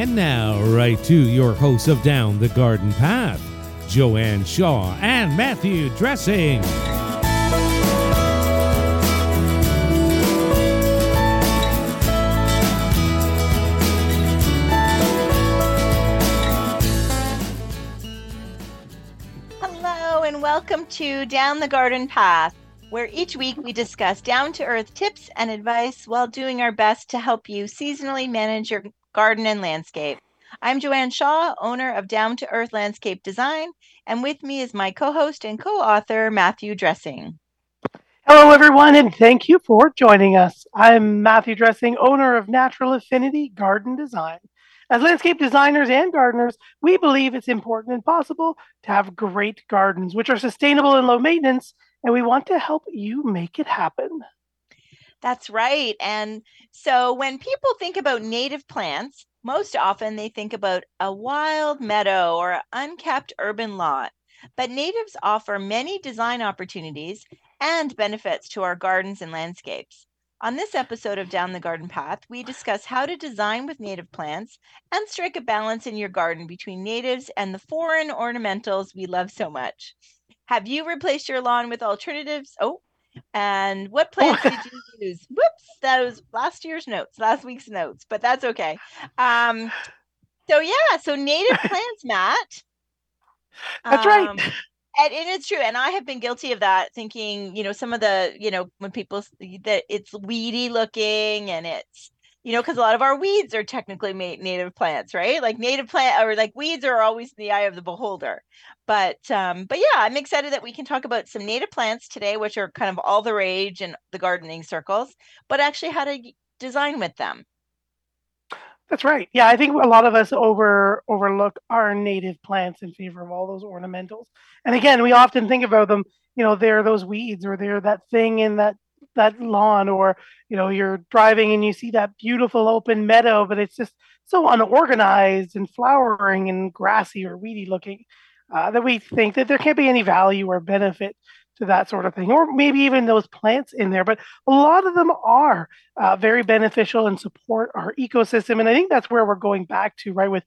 And now, right to your hosts of Down the Garden Path, Joanne Shaw and Matthew Dressing. Hello, and welcome to Down the Garden Path, where each week we discuss down to earth tips and advice while doing our best to help you seasonally manage your garden and landscape. I'm Joanne Shaw, owner of Down to Earth Landscape Design, and with me is my co host and co author, Matthew Dressing. Hello, everyone, and thank you for joining us. I'm Matthew Dressing, owner of Natural Affinity Garden Design. As landscape designers and gardeners, we believe it's important and possible to have great gardens, which are sustainable and low maintenance, and we want to help you make it happen. That's right. And so when people think about native plants, most often they think about a wild meadow or an unkept urban lot. But natives offer many design opportunities and benefits to our gardens and landscapes. On this episode of Down the Garden Path, we discuss how to design with native plants and strike a balance in your garden between natives and the foreign ornamentals we love so much. Have you replaced your lawn with alternatives? Oh, and what plants did you use? Whoops, that was last year's notes, last week's notes, but that's okay. Um, so yeah, so native plants, Matt. That's Um, right. and, and it's true and i have been guilty of that thinking you know some of the you know when people that it's weedy looking and it's you know because a lot of our weeds are technically native plants right like native plant or like weeds are always in the eye of the beholder but um but yeah i'm excited that we can talk about some native plants today which are kind of all the rage in the gardening circles but actually how to design with them That's right. Yeah, I think a lot of us over overlook our native plants in favor of all those ornamentals. And again, we often think about them, you know, they're those weeds or they're that thing in that that lawn or you know you're driving and you see that beautiful open meadow but it's just so unorganized and flowering and grassy or weedy looking uh, that we think that there can't be any value or benefit to that sort of thing or maybe even those plants in there but a lot of them are uh, very beneficial and support our ecosystem. And I think that's where we're going back to, right, with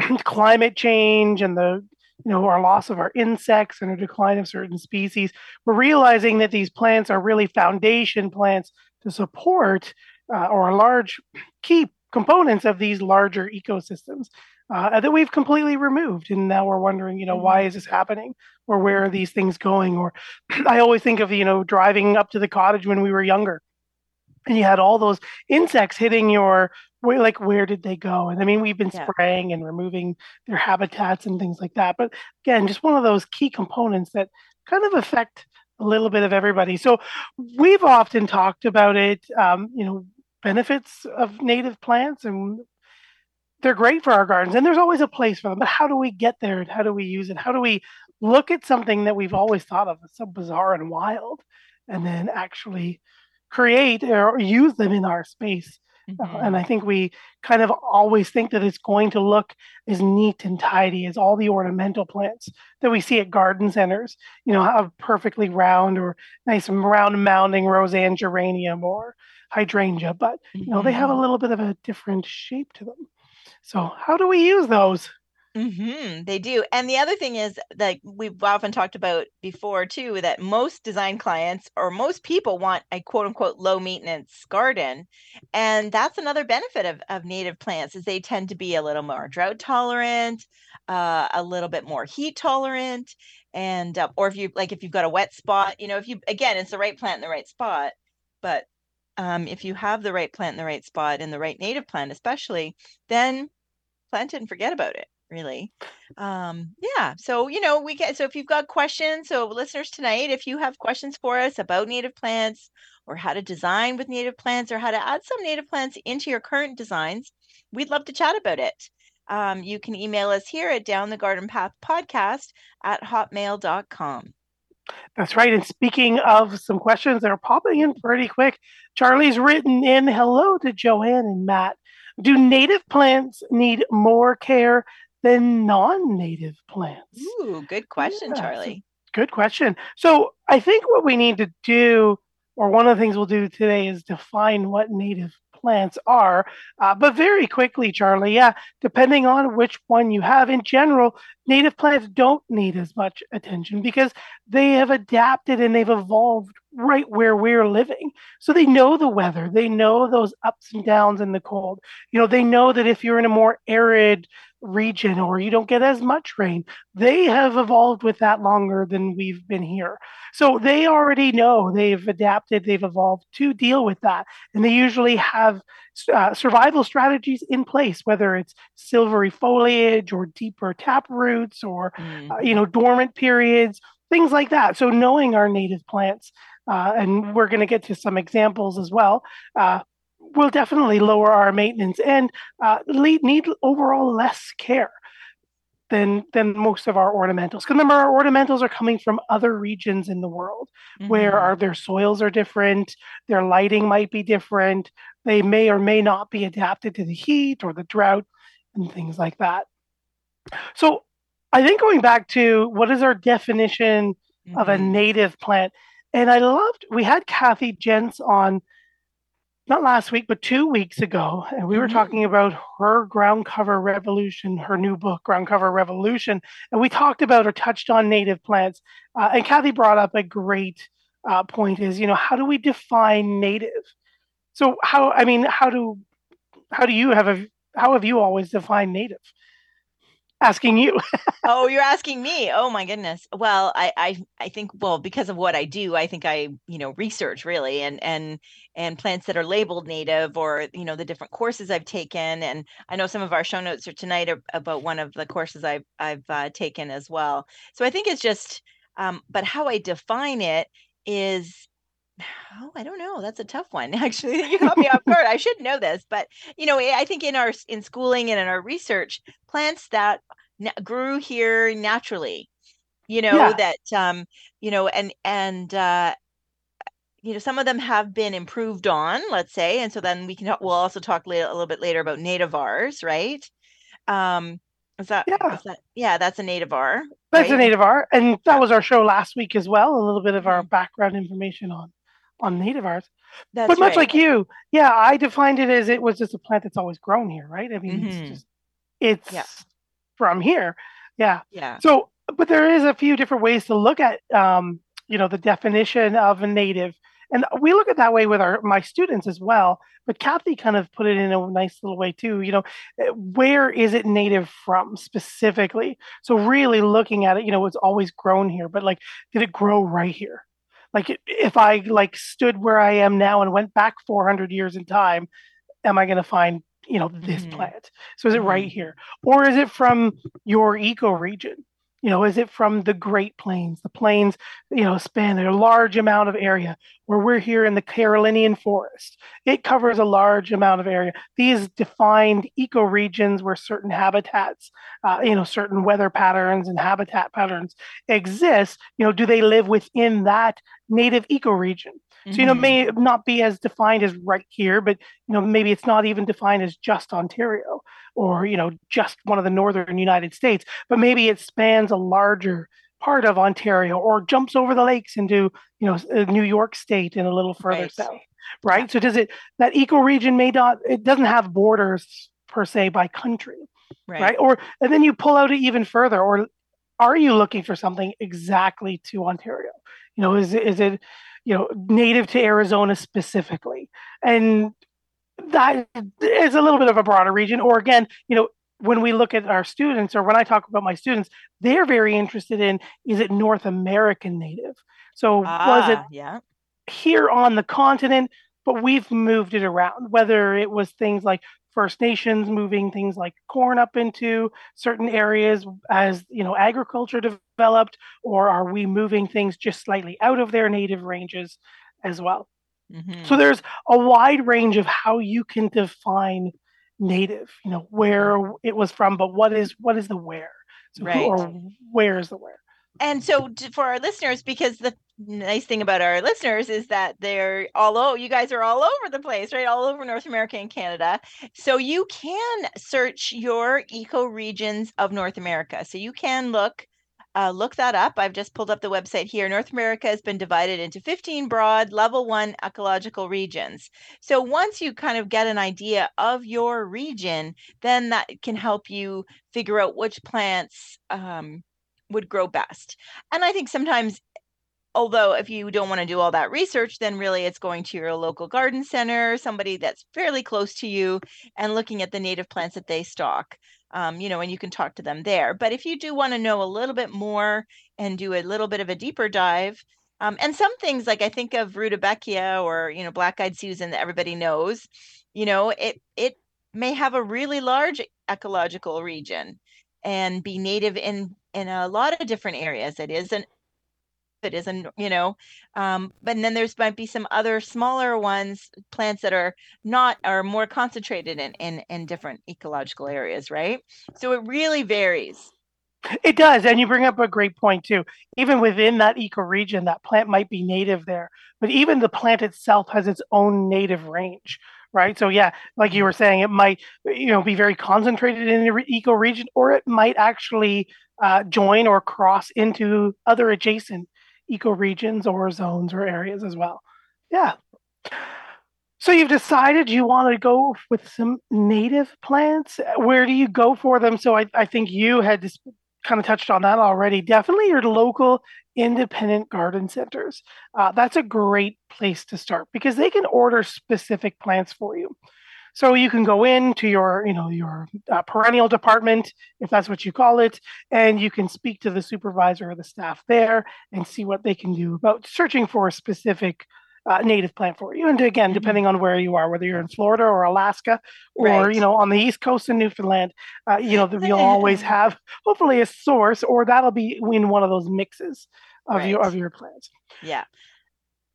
climate change and the you know our loss of our insects and a decline of certain species. We're realizing that these plants are really foundation plants to support uh, or large key components of these larger ecosystems uh, that we've completely removed. And now we're wondering, you know, why is this happening? Or where are these things going? Or I always think of, you know, driving up to the cottage when we were younger and you had all those insects hitting your like where did they go? And i mean we've been Yeah. spraying and removing their habitats and things like that but again just one of those key components that kind of affect a little bit of everybody. So we've often talked about it um, you know benefits of native plants and they're great for our gardens and there's always a place for them but how do we get there and how do we use it? How do we look at something that we've always thought of as so bizarre and wild and then actually create or use them in our space uh, Mhm. and I think we kind of always think that it's going to look as neat and tidy as all the ornamental plants that we see at garden centers, you know, have perfectly round or nice round mounding Rozanne geranium or hydrangea, but you know, they have a Mhm. little bit of a different shape to them. So how do we use those? Hmm they do. And the other thing is, like we've often talked about before too, that most design clients or most people want a quote unquote low maintenance garden. And that's another benefit of, of native plants is they tend to be a little more drought tolerant, uh, a little bit more heat tolerant. And uh, or if you like if you've got a wet spot, you know, if you again, it's the right plant in the right spot. But um, if you have the right plant in the right spot and the right native plant, especially, then plant it and forget about it really um yeah so you know we get so if you've got questions so listeners tonight if you have questions for us about native plants or how to design with native plants or how to add some native plants into your current designs we'd love to chat about it um, you can email us here at down the garden path podcast at hotmail.com That's right. And speaking of some questions that are popping in pretty quick, Charlie's written in hello to Joanne and Matt. Do native plants need more care than non native plants? ooh good question Yeah, charlie Good question. So I think what we need to do, or one of the things we'll do today, is define what native plants are. Uh, but very quickly, Charlie, yeah, depending on which one you have, in general, native plants don't need as much attention because they have adapted and they've evolved right where we're living. So they know the weather, they know those ups and downs in the cold. You know, they know that if you're in a more arid region or you don't get as much rain, they have evolved with that longer than we've been here. So they already know they've adapted, they've evolved to deal with that. And they usually have uh, survival strategies in place, whether it's silvery foliage or deeper tap roots or, mm. uh, you know, dormant periods, things like that. So knowing our native plants uh, and we're going to get to some examples as well, uh, will definitely lower our maintenance and uh, need overall less care than than most of our ornamentals. Because remember, our ornamentals are coming from other regions in the world mm-hmm. where our, their soils are different, their lighting might be different, they may or may not be adapted to the heat or the drought and things like that. So I think going back to what is our definition mm-hmm. of a mm-hmm. native plant, and I loved, we had Kathy Jentz on not last week, but two weeks ago, and we were mm-hmm. talking about her ground cover revolution, her new book, Ground Cover Revolution, and we talked about or touched on native plants. Uh, and Kathy brought up a great uh, point: is you know how do we define native? So how I mean, how do how do you have a how have you always defined native? Asking you. oh, you're asking me. Oh my goodness. Well, I, I I think well because of what I do, I think I you know research really and and and plants that are labeled native or you know the different courses I've taken and I know some of our show notes are tonight about one of the courses I've I've uh, taken as well. So I think it's just um, but how I define it is Oh, I don't know. That's a tough one. Actually, you caught me off guard. I should know this, but you know, I think in our in schooling and in our research, plants that na- grew here naturally, you know, yeah. that um, you know, and and uh, you know, some of them have been improved on, let's say, and so then we can we'll also talk later, a little bit later about nativars, right? Um, is that yeah? Is that, yeah, that's a native nativar. That's right? a nativar, and that was our show last week as well. A little bit of our mm-hmm. background information on on nativars. That's but much right. like you, yeah, I defined it as it was just a plant that's always grown here, right? I mean, mm-hmm. it's just it's yeah. from here, yeah. Yeah. So, but there is a few different ways to look at, um, you know, the definition of a native, and we look at that way with our my students as well. But Kathy kind of put it in a nice little way too. You know, eh, where is it native from specifically? So really looking at it, you know, it's always grown here, but like, did it grow right here? Like if i like stood where i am now and went back 400 years in time am i going to find you know this mm-hmm. plant so is it mm-hmm. right here or is it from your eco region you know is it from the great plains? The plains you know span a large amount of area where we're here in the carolinian forest. It covers a large amount of area. These defined ecoregions where certain habitats uh, you know certain weather patterns and habitat patterns exist you know do they live within that native ecoregion so, you know, may mm-hmm. not be as defined as right here, but, you know, maybe it's not even defined as just Ontario or, you know, just one of the northern United States, but maybe it spans a larger part of Ontario or jumps over the lakes into, you know, uh, New York State and a little further right. south. Right. So does it, that ecoregion may not, it doesn't have borders per se by country. Right. right. Or, and then you pull out it even further, or are you looking for something exactly to Ontario? You know, is is it, you know, native to Arizona specifically. And that is a little bit of a broader region. Or again, you know, when we look at our students or when I talk about my students, they're very interested in is it North American native? So ah, was it yeah. here on the continent, but we've moved it around, whether it was things like First Nations moving things like corn up into certain areas as you know agriculture developed, or are we moving things just slightly out of their native ranges as well? Mm-hmm. So there's a wide range of how you can define native, you know, where it was from, but what is what is the where? So right. Who, or where is the where? And so for our listeners because the nice thing about our listeners is that they're all over you guys are all over the place right all over north america and canada so you can search your eco regions of north america so you can look uh, look that up. I've just pulled up the website here. North America has been divided into 15 broad level one ecological regions. So once you kind of get an idea of your region, then that can help you figure out which plants um, would grow best. And I think sometimes although if you don't want to do all that research then really it's going to your local garden center somebody that's fairly close to you and looking at the native plants that they stock um, you know and you can talk to them there but if you do want to know a little bit more and do a little bit of a deeper dive um, and some things like i think of rudbeckia or you know black-eyed susan that everybody knows you know it it may have a really large ecological region and be native in in a lot of different areas. It isn't it isn't you know um, but then there's might be some other smaller ones plants that are not are more concentrated in in, in different ecological areas right? So it really varies. It does and you bring up a great point too. Even within that ecoregion that plant might be native there but even the plant itself has its own native range right so yeah like you mm-hmm. were saying it might you know be very concentrated in the ecoregion or it might actually uh, join or cross into other adjacent ecoregions or zones or areas as well. Yeah. So you've decided you want to go with some native plants. Where do you go for them? So I, I think you had just kind of touched on that already. Definitely your local independent garden centers. Uh, that's a great place to start because they can order specific plants for you. So you can go in to your, you know, your uh, perennial department, if that's what you call it, and you can speak to the supervisor or the staff there and see what they can do about searching for a specific uh, native plant for you. And again, mm-hmm. depending on where you are, whether you're in Florida or Alaska, or right. you know on the East Coast in Newfoundland, uh, you know you'll always have hopefully a source, or that'll be in one of those mixes of right. your of your plants. Yeah.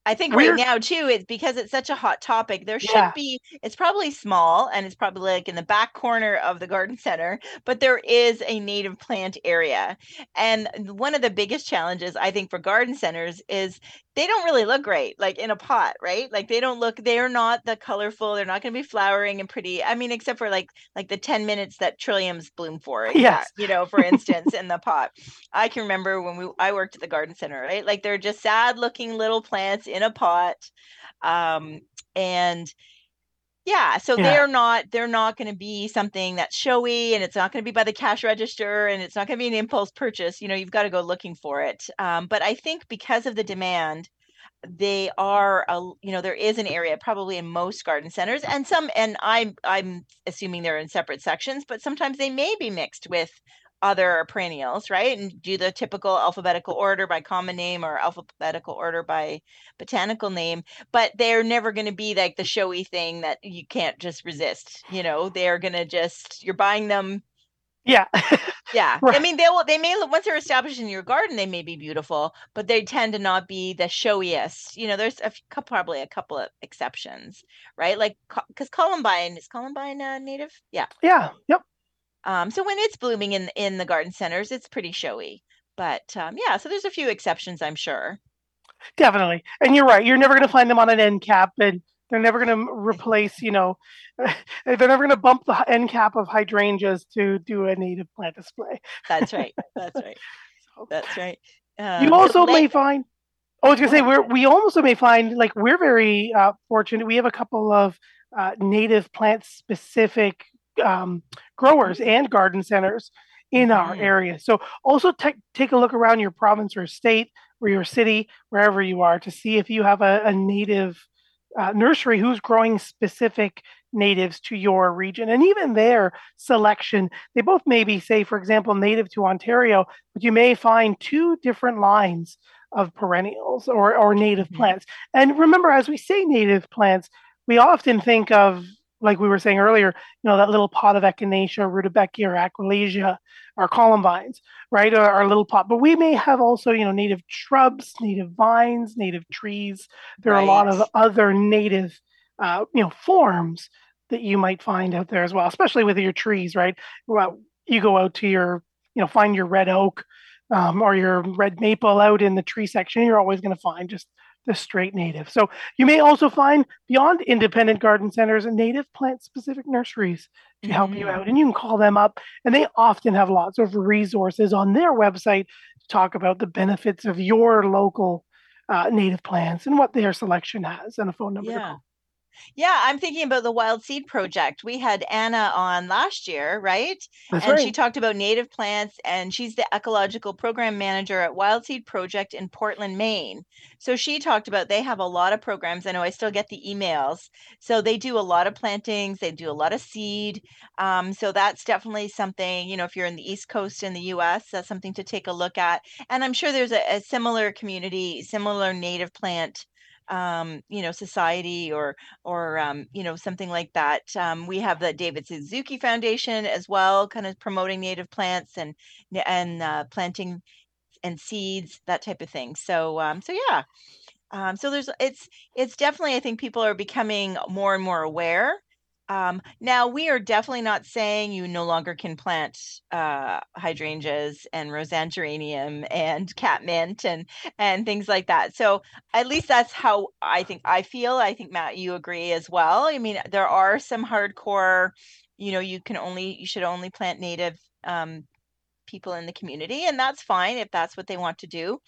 I think We're, right now too, it's because it's such a hot topic. There should yeah. be. It's probably small, and it's probably like in the back corner of the garden center. But there is a native plant area, and one of the biggest challenges I think for garden centers is they don't really look great like in a pot right like they don't look they're not the colorful they're not going to be flowering and pretty i mean except for like like the 10 minutes that trilliums bloom for yes. you know for instance in the pot i can remember when we i worked at the garden center right like they're just sad looking little plants in a pot um and yeah so yeah. they're not they're not going to be something that's showy and it's not going to be by the cash register and it's not going to be an impulse purchase you know you've got to go looking for it um, but i think because of the demand they are a, you know there is an area probably in most garden centers and some and i'm i'm assuming they're in separate sections but sometimes they may be mixed with other perennials, right? And do the typical alphabetical order by common name or alphabetical order by botanical name, but they're never going to be like the showy thing that you can't just resist. You know, they're going to just, you're buying them. Yeah. yeah. Right. I mean, they will, they may, once they're established in your garden, they may be beautiful, but they tend to not be the showiest. You know, there's a few, probably a couple of exceptions, right? Like, because Columbine, is Columbine uh, native? Yeah. Yeah. Yep. Um, so when it's blooming in in the garden centers, it's pretty showy. But um, yeah, so there's a few exceptions, I'm sure. Definitely, and you're right. You're never going to find them on an end cap, and they're never going to replace. You know, they're never going to bump the end cap of hydrangeas to do a native plant display. That's right. That's right. so, That's right. Um, you also may find. Oh, I was going to say we're we also may find like we're very uh, fortunate. We have a couple of uh, native plant specific um, growers and garden centers in our mm-hmm. area. So also take take a look around your province or state or your city, wherever you are, to see if you have a, a native uh, nursery who's growing specific natives to your region. And even their selection, they both may be, say, for example, native to Ontario, but you may find two different lines of perennials or, or native mm-hmm. plants. And remember, as we say native plants, we often think of like we were saying earlier, you know, that little pot of echinacea, rudbeckia, or aquilegia, or columbines, right? Or our little pot. But we may have also, you know, native shrubs, native vines, native trees. There right. are a lot of other native, uh, you know, forms that you might find out there as well, especially with your trees, right? Well, you go out to your, you know, find your red oak um, or your red maple out in the tree section, you're always going to find just the straight native. So you may also find beyond independent garden centers and native plant specific nurseries to help you out. And you can call them up, and they often have lots of resources on their website to talk about the benefits of your local uh, native plants and what their selection has and a phone number to call. Yeah, I'm thinking about the Wild Seed Project. We had Anna on last year, right? That's and right. she talked about native plants, and she's the ecological program manager at Wild Seed Project in Portland, Maine. So she talked about they have a lot of programs. I know I still get the emails. So they do a lot of plantings, they do a lot of seed. Um, so that's definitely something, you know, if you're in the East Coast in the US, that's something to take a look at. And I'm sure there's a, a similar community, similar native plant um you know society or or um you know something like that. Um we have the david suzuki foundation as well kind of promoting native plants and and uh, planting and seeds that type of thing. So um so yeah. Um so there's it's it's definitely i think people are becoming more and more aware um now we are definitely not saying you no longer can plant uh hydrangeas and Rozanne geranium and catmint and and things like that so at least that's how I think I feel. I think Matt, you agree as well. I mean, there are some hardcore, you know, you can only you should only plant native um, people in the community, and that's fine if that's what they want to do.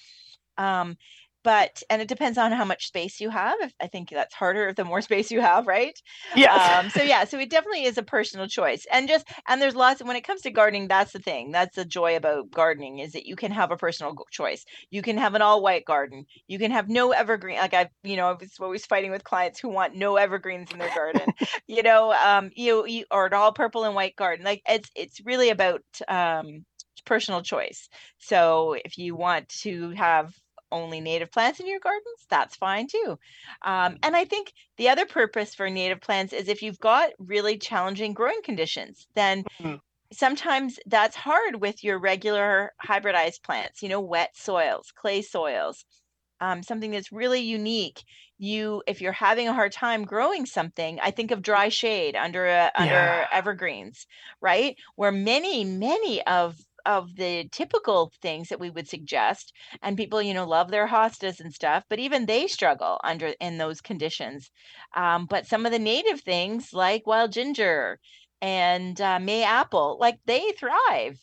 Um, but and it depends on how much space you have. I think that's harder the more space you have, right? yeah Um, so yeah, so it definitely is a personal choice, and just and there's lots. When it comes to gardening, that's the thing. That's the joy about gardening is that you can have a personal choice. You can have an all white garden. You can have no evergreen. Like I, you know, I was always fighting with clients who want no evergreens in their garden. you know, um, you, you or an all purple and white garden. Like it's it's really about um personal choice. So if you want to have only native plants in your gardens, that's fine too. Um, and I think the other purpose for native plants is if you've got really challenging growing conditions, then Mhm. sometimes that's hard with your regular hybridized plants, you know, wet soils, clay soils. Um, something that's really unique. You, if you're having a hard time growing something, I think of dry shade under a, under Yeah. evergreens, right? Where many, many of of the typical things that we would suggest and people you know love their hostas and stuff but even they struggle under in those conditions um, but some of the native things like wild ginger and uh, may apple like they thrive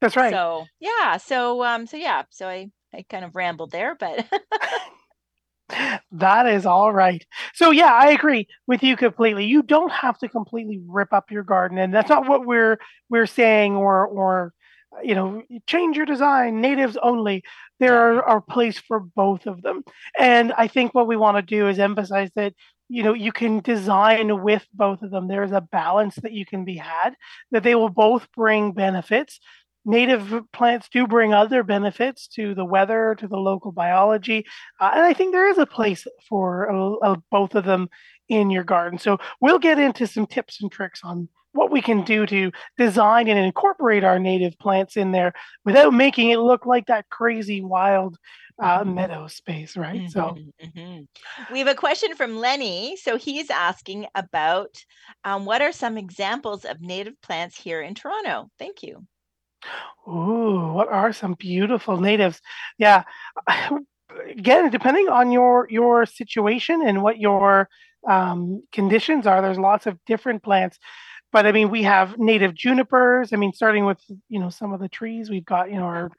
That's right. so yeah so um so yeah so i i kind of rambled there but That is all right. So yeah, I agree with you completely. You don't have to completely rip up your garden, and that's not what we're we're saying. Or or you know, change your design, natives only. There are, are a place for both of them, and I think what we want to do is emphasize that you know you can design with both of them. There is a balance that you can be had. That they will both bring benefits native plants do bring other benefits to the weather, to the local biology, uh, and I think there is a place for uh, uh, both of them in your garden. So we'll get into some tips and tricks on what we can do to design and incorporate our native plants in there without making it look like that crazy wild uh, Mhm. meadow space, right? So Mhm, mhm. we have a question from lenny so he's asking about um, what are some examples of native plants here in toronto thank you Ooh, what are some beautiful natives? Yeah. Again, depending on your your situation and what your um, conditions are, there's lots of different plants. But I mean, we have native junipers. I mean, starting with you know some of the trees, we've got you know our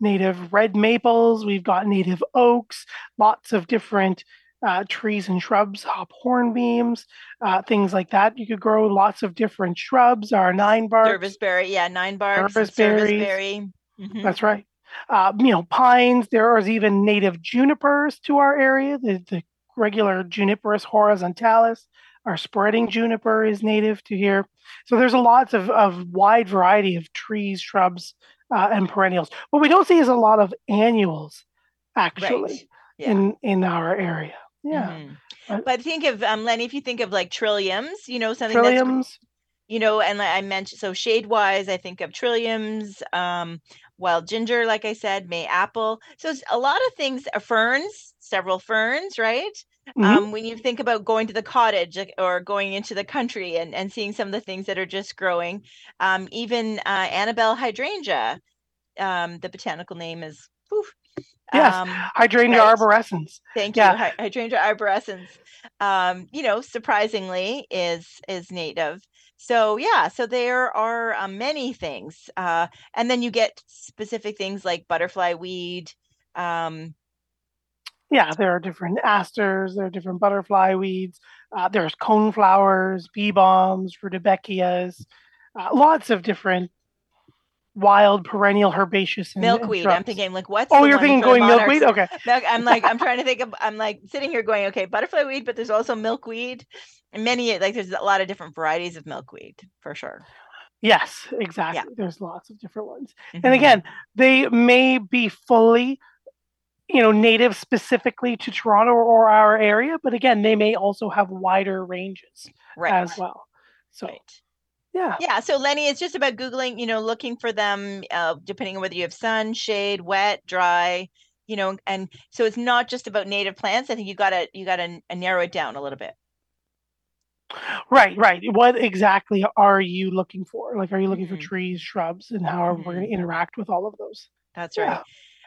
native red maples, we've got native oaks, lots of different uh, trees and shrubs, hop hornbeams, uh, things like that. You could grow lots of different shrubs. Our nine bark, serviceberry yeah nine barks Serviceberries. serviceberry Mhm. that's right. Uh, you know, pines. There is even native junipers to our area. The, the regular Juniperus horizontalis, our spreading juniper, is native to here. So there's a lots of, of wide variety of trees, shrubs, uh, and perennials. What we don't see is a lot of annuals, actually, right yeah in in our area. Yeah, Mhm. But- but think of um lenny if you think of like trilliums you know something that's trilliums. you know and like i mentioned so shade wise i think of trilliums um wild ginger like i said may apple so it's a lot of things uh, ferns several ferns right Mhm. um when you think about going to the cottage or going into the country and and seeing some of the things that are just growing um even uh annabelle hydrangea um the botanical name is oof, Yes, um, Hydrangea right. arborescens. Thank Yeah. you. Hy- Hydrangea arborescens, um, you know, surprisingly is is native. So yeah, so there are uh, many things, uh, and then you get specific things like butterfly weed. Um, yeah, there are different asters, there are different butterfly weeds, uh, there's coneflowers, bee balms, rudbeckias, uh, lots of different wild perennial herbaceous milkweed. I'm thinking like what's Oh, you're thinking going milkweed? Okay. I'm like I'm trying to think of I'm like sitting here going, okay, butterfly weed, but there's also milkweed. And many like there's a lot of different varieties of milkweed for sure. Yes, exactly. Yeah. There's lots of different ones. Mm-hmm. And again, they may be fully you know native specifically to Toronto or our area, but again, they may also have wider ranges right. as well. So right. Yeah. Yeah. So Lenny, it's just about Googling, you know, looking for them, uh, depending on whether you have sun, shade, wet, dry, you know, and so it's not just about native plants. I think you gotta, you gotta narrow it down a little bit. Right, right. What exactly are you looking for? Like, are you looking mm-hmm. for trees, shrubs, and how mm-hmm. we're going to interact with all of those? That's yeah.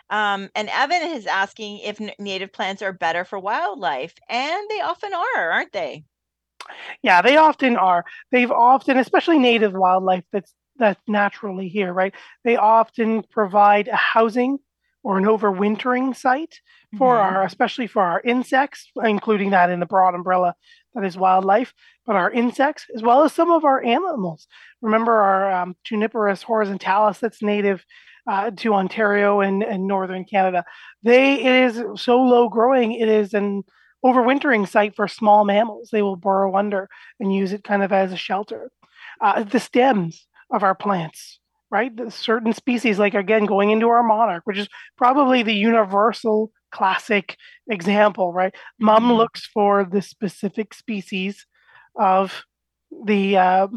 right. Um, and Evan is asking if n- native plants are better for wildlife, and they often are, aren't they? Yeah, they often are. They've often, especially native wildlife that's that's naturally here, right? They often provide a housing or an overwintering site for mm-hmm. our, especially for our insects, including that in the broad umbrella that is wildlife, but our insects as well as some of our animals. Remember our um, Juniperus horizontalis that's native uh, to Ontario and, and northern Canada. They it is so low growing. It is an overwintering site for small mammals. They will burrow under and use it kind of as a shelter. Uh, the stems of our plants, right? The certain species, like again, going into our monarch, which is probably the universal classic example, right? Mom mm-hmm. looks for the specific species of the uh,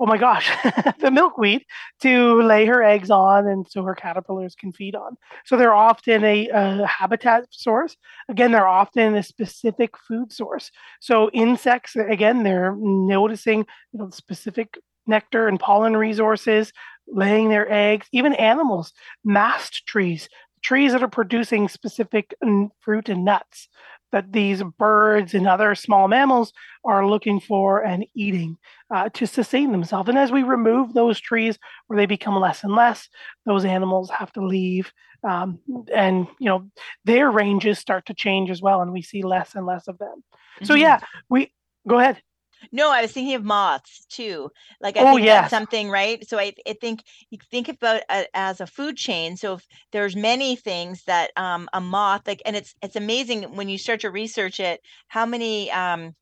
oh my gosh, the milkweed to lay her eggs on and so her caterpillars can feed on. So they're often a, a, habitat source. Again, they're often a specific food source. So insects, again, they're noticing you know, specific nectar and pollen resources, laying their eggs, even animals, mast trees, trees that are producing specific fruit and nuts that these birds and other small mammals are looking for and eating uh, to sustain themselves. And as we remove those trees where they become less and less, those animals have to leave. Um, and you know their ranges start to change as well, and we see less and less of them. Mm-hmm. So yeah, we go ahead. No, I was thinking of moths too. Like I oh, think yes. that's something, right? So I, I think you think about it as a food chain. So if there's many things that um, a moth like, and it's it's amazing when you start to research it, how many um,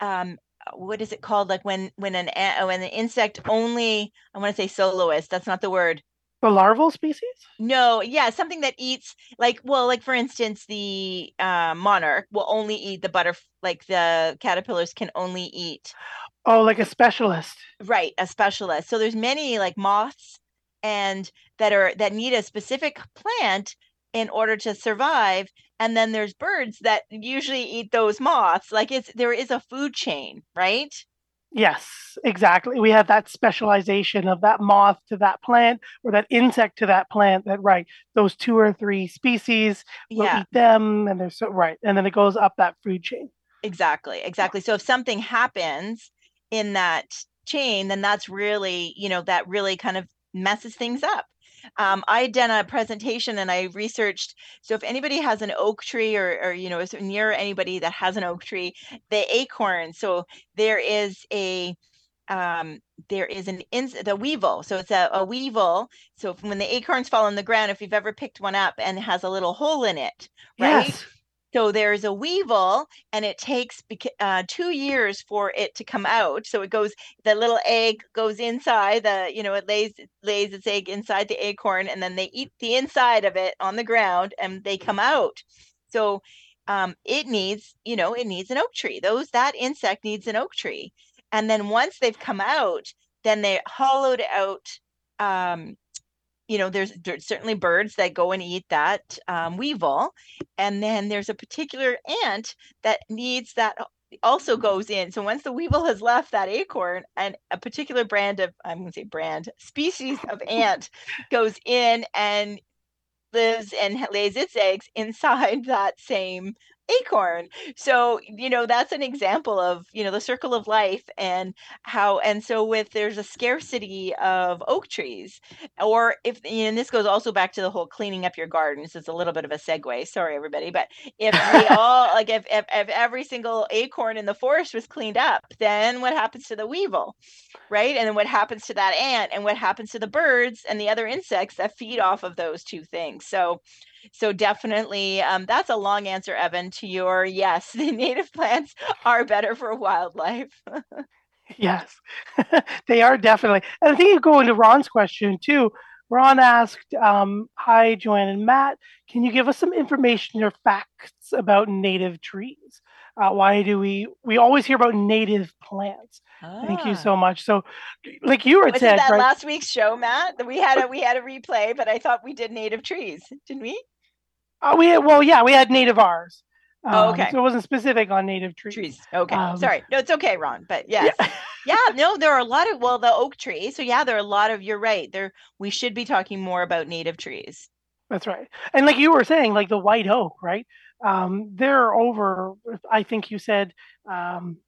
um, what is it called? Like when when an when an insect only I want to say soloist. That's not the word. The larval species? No, yeah, something that eats like well, like for instance, the uh, monarch will only eat the butter. Like the caterpillars can only eat. Oh, like a specialist. Right, a specialist. So there's many like moths and that are that need a specific plant in order to survive and then there's birds that usually eat those moths like it's there is a food chain right Yes, exactly. We have that specialization of that moth to that plant or that insect to that plant that right, those two or three species will yeah. eat them and they're so right. And then it goes up that food chain. Exactly. Exactly. So if something happens in that chain, then that's really, you know, that really kind of messes things up um, I had done a presentation and I researched. So if anybody has an oak tree or, or you know, is near anybody that has an oak tree, the acorn. So there is a um, there is an in the weevil. So it's a, a weevil. So when the acorns fall on the ground, if you've ever picked one up and has a little hole in it, right? Yes. So there's a weevil, and it takes uh, two years for it to come out. So it goes, the little egg goes inside the, you know, it lays lays its egg inside the acorn, and then they eat the inside of it on the ground, and they come out. So um, it needs, you know, it needs an oak tree. Those that insect needs an oak tree, and then once they've come out, then they hollowed out um, you know there's, there's, certainly birds that go and eat that um, weevil and then there's a particular ant that needs that also goes in. So once the weevil has left that acorn and a particular brand of i'm going to say brand species of ant goes in and lives and lays its eggs inside that same acorn. So, you know, that's an example of, you know, the circle of life and how, and so with there's a scarcity of oak trees, or if, and this goes also back to the whole cleaning up your gardens. It's a little bit of a segue. Sorry, everybody. But if we all, like, if, if, if every single acorn in the forest was cleaned up, then what happens to the weevil? Right. And then what happens to that ant and what happens to the birds and the other insects that feed off of those two things? So, so definitely, um, that's a long answer, Evan, to your yes. The native plants are better for wildlife. yes, they are definitely. And I think you go into Ron's question too. Ron asked, um, "Hi, Joanne and Matt, can you give us some information or facts about native trees? Uh, why do we we always hear about native plants? Ah. Thank you ah. so much. So, like you were was said, that right? last week's show, Matt? We had a we had a replay, but I thought we did native trees, didn't we? Uh, we had, well, yeah, we had nativars. Oh, um, oh, okay. So it wasn't specific on native trees. Trees. Okay. Um, Sorry. No, it's okay, Ron. But yes. Yeah. yeah. No, there are a lot of well, the oak tree. So yeah, there are a lot of. You're right. There, we should be talking more about native trees. That's right. And like you were saying, like the white oak, right? Um, there are over. I think you said. Um,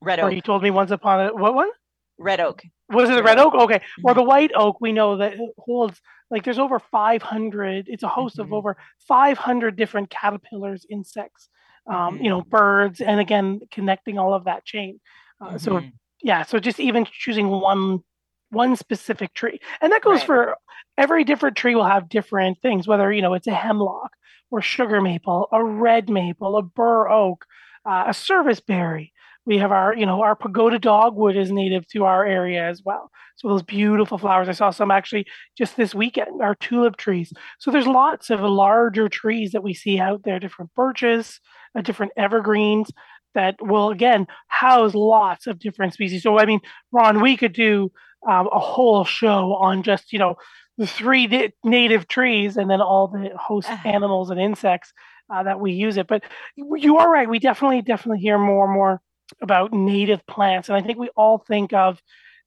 red oak. you told me once upon a what one? Red oak. Was it the red oak? Okay. Mm-hmm. Or the white oak, we know that holds like there's over 500. It's a host mm-hmm. of over 500 different caterpillars, insects, um, mm-hmm. you know, mm-hmm. birds, and again connecting all of that chain. Uh, so mm-hmm. yeah, so just even choosing one one specific tree, and that goes right. for every different tree will have different things. Whether you know it's a hemlock or sugar maple, a red maple, a bur oak, uh, a serviceberry. We have our, you know, our pagoda dogwood is native to our area as well. So those beautiful flowers. I saw some actually just this weekend, our tulip trees. So there's lots of larger trees that we see out there, different birches, uh, different evergreens that will again house lots of different species. So I mean, Ron, we could do um, a whole show on just you know the three di- native trees and then all the host animals and insects uh, that we use it. But you are right. We definitely, definitely hear more and more about native plants, and I think we all think of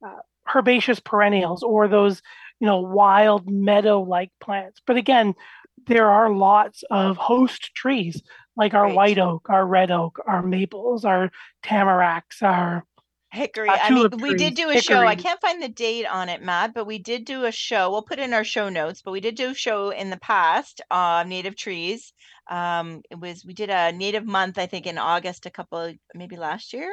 uh, herbaceous perennials or those you know wild meadow-like plants. But again, there are lots of host trees like our right. white oak, our red oak, our maples, our tamaracks, our Hickory. Uh, I mean, we did do a hickory. show. I can't find the date on it, Matt, but we did do a show. We'll put in our show notes, but we did do a show in the past on native trees. Um, it was we did a native month, I think, in August, a couple maybe last year.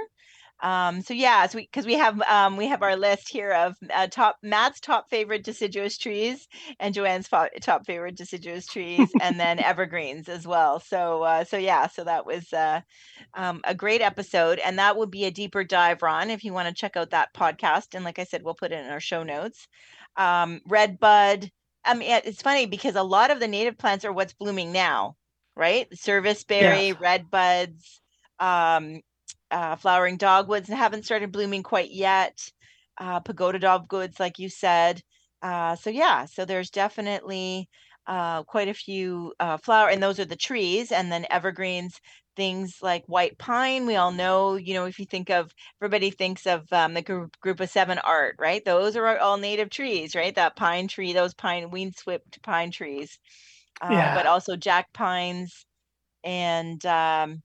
Um, so yeah, so because we, we, have um, we have our list here of uh, top Matt's top favorite deciduous trees and Joanne's fo- top favorite deciduous trees, and then evergreens as well. So uh, so yeah, so that was uh, um, a great episode, and that would be a deeper dive, Ron, if you want to check out that podcast. And like I said, we'll put it in our show notes. Um, red bud. I mean, it's funny because a lot of the native plants are what's blooming now, right? Serviceberry, yes. red buds. Um, uh, flowering dogwoods and haven't started blooming quite yet. Uh, pagoda dogwoods, like you said. Uh, so yeah, so there's definitely uh, quite a few uh, flower, and those are the trees, and then evergreens. Things like white pine, we all know. You know, if you think of everybody thinks of um, the group, group of seven art, right? Those are all native trees, right? That pine tree, those pine windswept pine trees, uh, yeah. but also jack pines and um,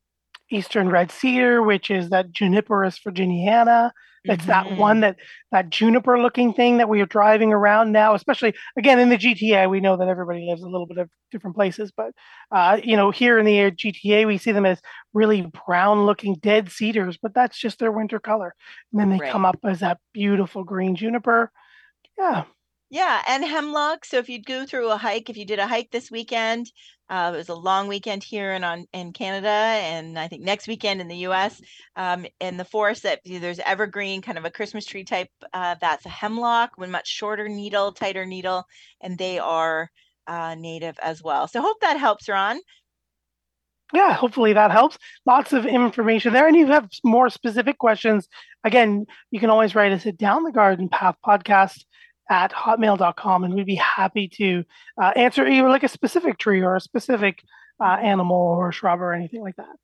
eastern red cedar, which is that Juniperus virginiana. It's mm-hmm. that one that that juniper looking thing that we are driving around now, especially again in the GTA. We know that everybody lives a little bit of different places, but uh, you know here in the GTA we see them as really brown looking dead cedars, but that's just their winter color. And then they right. come up as that beautiful green juniper. Yeah, yeah, and hemlock. So if you'd go through a hike, if you did a hike this weekend, uh, it was a long weekend here in on in Canada, and I think next weekend in the U.S. Um, in the forest, that there's evergreen, kind of a Christmas tree type. Uh, that's a hemlock, with much shorter needle, tighter needle, and they are uh, native as well. So hope that helps, Ron. Yeah, hopefully that helps. Lots of information there. And if you have more specific questions, again, you can always write us at Down the Garden Path podcast at hotmail.com and we'd be happy to uh, answer either like a specific tree or a specific uh, animal or shrub or anything like that.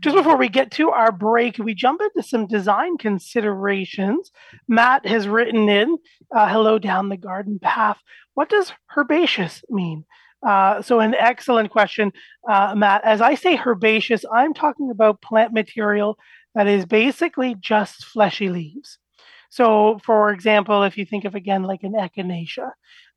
Just before we get to our break, we jump into some design considerations. Matt has written in uh, Hello Down the Garden Path. What does herbaceous mean? Uh, so, an excellent question, uh, Matt. As I say herbaceous, I'm talking about plant material that is basically just fleshy leaves. So, for example, if you think of again like an echinacea,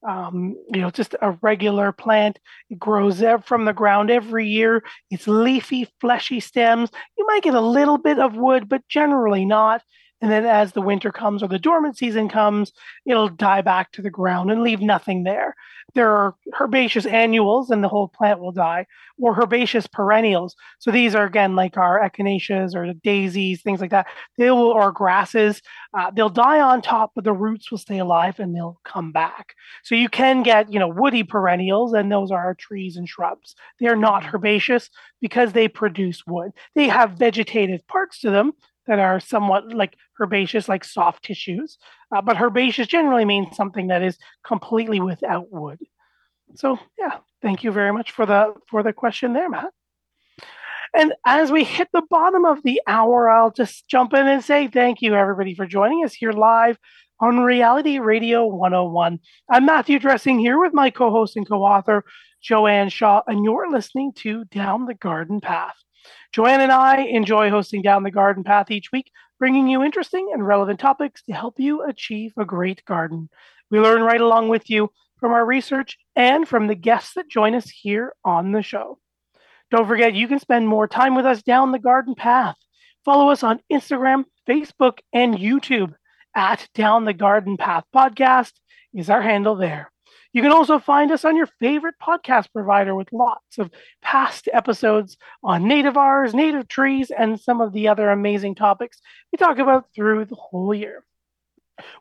um, you know, just a regular plant, it grows from the ground every year. It's leafy, fleshy stems. You might get a little bit of wood, but generally not. And then as the winter comes or the dormant season comes, it'll die back to the ground and leave nothing there. There are herbaceous annuals and the whole plant will die, or herbaceous perennials. So these are again like our echinaceas or the daisies, things like that. They will, or grasses, uh, they'll die on top, but the roots will stay alive and they'll come back. So you can get, you know, woody perennials, and those are trees and shrubs. They are not herbaceous because they produce wood. They have vegetative parts to them, that are somewhat like herbaceous, like soft tissues. Uh, but herbaceous generally means something that is completely without wood. So yeah, thank you very much for the for the question there, Matt. And as we hit the bottom of the hour, I'll just jump in and say thank you everybody for joining us here live on Reality Radio 101. I'm Matthew Dressing here with my co-host and co-author Joanne Shaw, and you're listening to Down the Garden Path. Joanne and I enjoy hosting Down the Garden Path each week, bringing you interesting and relevant topics to help you achieve a great garden. We learn right along with you from our research and from the guests that join us here on the show. Don't forget, you can spend more time with us down the garden path. Follow us on Instagram, Facebook, and YouTube at Down the Garden Path Podcast is our handle there. You can also find us on your favorite podcast provider with lots of past episodes on nativars, native trees, and some of the other amazing topics we talk about through the whole year.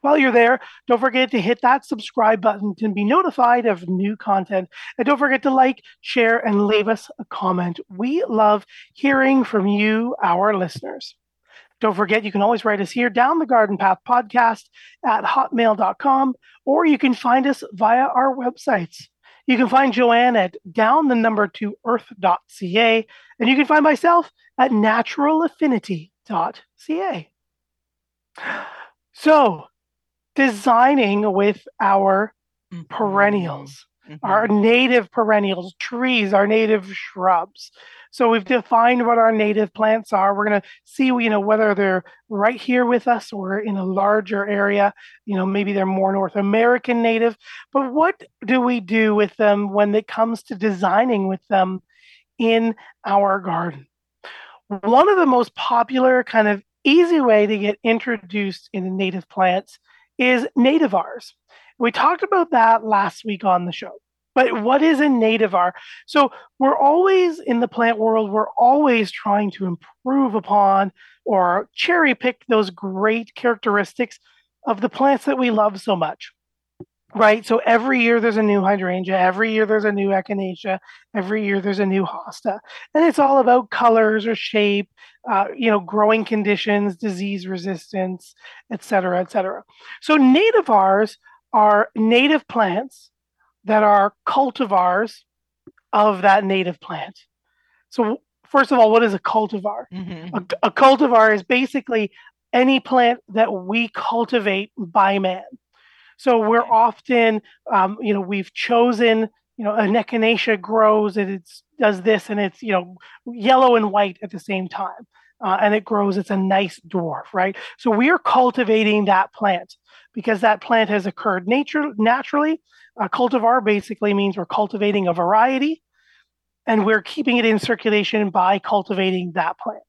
While you're there, don't forget to hit that subscribe button to be notified of new content. And don't forget to like, share, and leave us a comment. We love hearing from you, our listeners. Don't forget, you can always write us here down the Garden Path podcast at hotmail.com, or you can find us via our websites. You can find Joanne at down the number two earth.ca, and you can find myself at naturalaffinity.ca. So, designing with our mm-hmm. perennials, mm-hmm. our native perennials, trees, our native shrubs. So we've defined what our native plants are. We're going to see, you know, whether they're right here with us or in a larger area. You know, maybe they're more North American native. But what do we do with them when it comes to designing with them in our garden? One of the most popular kind of easy way to get introduced in native plants is nativars. We talked about that last week on the show. But what is a nativar? So we're always in the plant world, we're always trying to improve upon or cherry pick those great characteristics of the plants that we love so much. Right. So every year there's a new hydrangea, every year there's a new echinacea, every year there's a new hosta. And it's all about colors or shape, uh, you know, growing conditions, disease resistance, et cetera, et cetera. So nativars are native plants that are cultivars of that native plant. So, first of all, what is a cultivar? Mm-hmm. A, a cultivar is basically any plant that we cultivate by man. So we're often, um, you know, we've chosen, you know, an echinacea grows and it does this and it's, you know, yellow and white at the same time. Uh, and it grows, it's a nice dwarf, right? So we are cultivating that plant because that plant has occurred nature, naturally a cultivar basically means we're cultivating a variety and we're keeping it in circulation by cultivating that plant.